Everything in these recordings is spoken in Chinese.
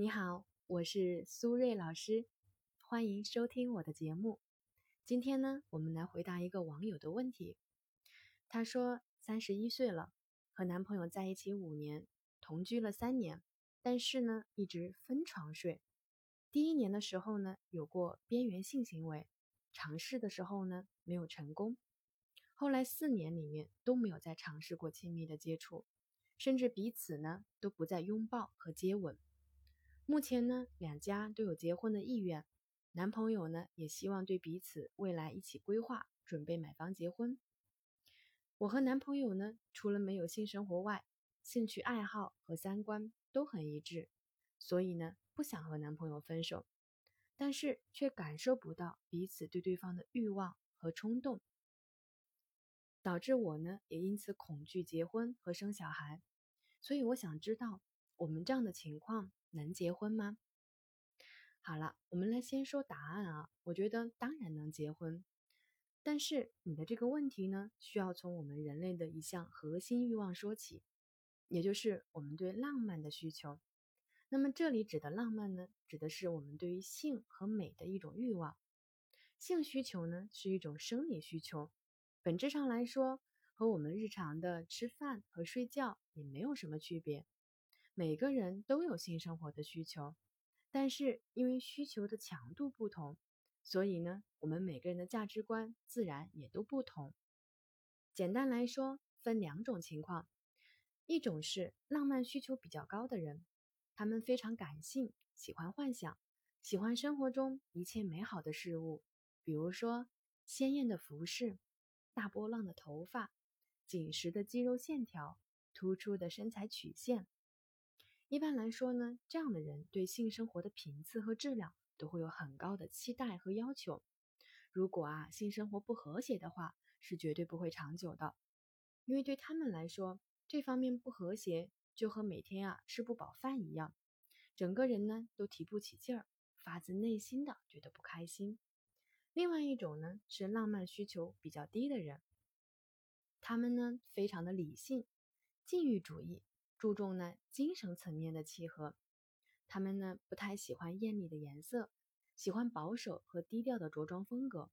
你好，我是苏瑞老师，欢迎收听我的节目。今天呢，我们来回答一个网友的问题。他说，三十一岁了，和男朋友在一起五年，同居了三年，但是呢，一直分床睡。第一年的时候呢，有过边缘性行为，尝试的时候呢，没有成功。后来四年里面都没有再尝试过亲密的接触，甚至彼此呢都不再拥抱和接吻。目前呢，两家都有结婚的意愿，男朋友呢也希望对彼此未来一起规划，准备买房结婚。我和男朋友呢，除了没有性生活外，兴趣爱好和三观都很一致，所以呢。不想和男朋友分手，但是却感受不到彼此对对方的欲望和冲动，导致我呢也因此恐惧结婚和生小孩。所以我想知道，我们这样的情况能结婚吗？好了，我们来先说答案啊。我觉得当然能结婚，但是你的这个问题呢，需要从我们人类的一项核心欲望说起，也就是我们对浪漫的需求。那么这里指的浪漫呢，指的是我们对于性和美的一种欲望。性需求呢是一种生理需求，本质上来说和我们日常的吃饭和睡觉也没有什么区别。每个人都有性生活的需求，但是因为需求的强度不同，所以呢，我们每个人的价值观自然也都不同。简单来说，分两种情况，一种是浪漫需求比较高的人。他们非常感性，喜欢幻想，喜欢生活中一切美好的事物，比如说鲜艳的服饰、大波浪的头发、紧实的肌肉线条、突出的身材曲线。一般来说呢，这样的人对性生活的频次和质量都会有很高的期待和要求。如果啊性生活不和谐的话，是绝对不会长久的，因为对他们来说，这方面不和谐。就和每天啊吃不饱饭一样，整个人呢都提不起劲儿，发自内心的觉得不开心。另外一种呢是浪漫需求比较低的人，他们呢非常的理性，禁欲主义，注重呢精神层面的契合。他们呢不太喜欢艳丽的颜色，喜欢保守和低调的着装风格，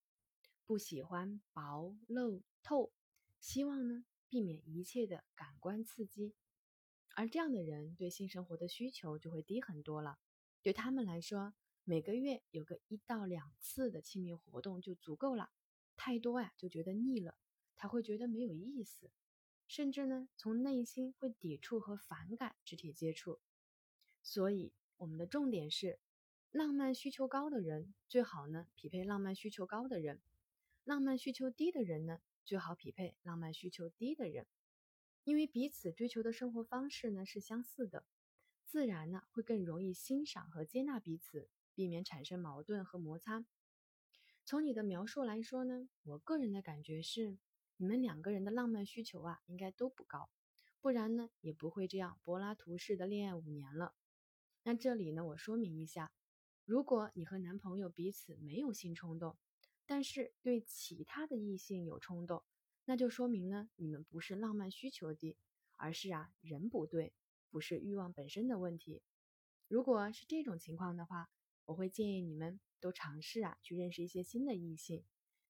不喜欢薄露透，希望呢避免一切的感官刺激。而这样的人对性生活的需求就会低很多了。对他们来说，每个月有个一到两次的亲密活动就足够了，太多呀就觉得腻了，他会觉得没有意思，甚至呢从内心会抵触和反感肢体接触。所以我们的重点是，浪漫需求高的人最好呢匹配浪漫需求高的人，浪漫需求低的人呢最好匹配浪漫需求低的人。因为彼此追求的生活方式呢是相似的，自然呢会更容易欣赏和接纳彼此，避免产生矛盾和摩擦。从你的描述来说呢，我个人的感觉是，你们两个人的浪漫需求啊应该都不高，不然呢也不会这样柏拉图式的恋爱五年了。那这里呢我说明一下，如果你和男朋友彼此没有性冲动，但是对其他的异性有冲动。那就说明呢，你们不是浪漫需求低，而是啊人不对，不是欲望本身的问题。如果是这种情况的话，我会建议你们都尝试啊去认识一些新的异性。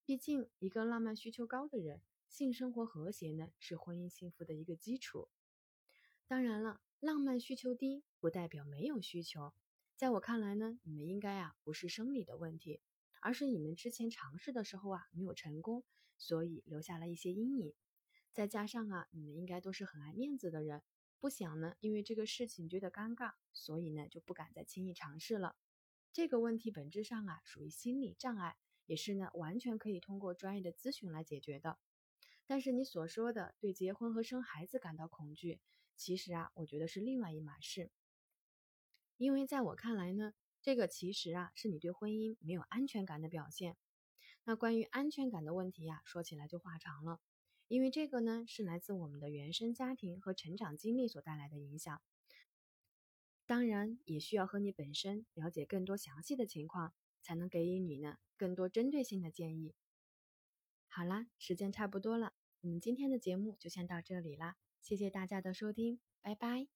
毕竟一个浪漫需求高的人，性生活和谐呢是婚姻幸福的一个基础。当然了，浪漫需求低不代表没有需求。在我看来呢，你们应该啊不是生理的问题，而是你们之前尝试的时候啊没有成功。所以留下了一些阴影，再加上啊，你们应该都是很爱面子的人，不想呢因为这个事情觉得尴尬，所以呢就不敢再轻易尝试了。这个问题本质上啊属于心理障碍，也是呢完全可以通过专业的咨询来解决的。但是你所说的对结婚和生孩子感到恐惧，其实啊我觉得是另外一码事。因为在我看来呢，这个其实啊是你对婚姻没有安全感的表现。那关于安全感的问题呀，说起来就话长了，因为这个呢是来自我们的原生家庭和成长经历所带来的影响，当然也需要和你本身了解更多详细的情况，才能给予你呢更多针对性的建议。好啦，时间差不多了，我们今天的节目就先到这里啦，谢谢大家的收听，拜拜。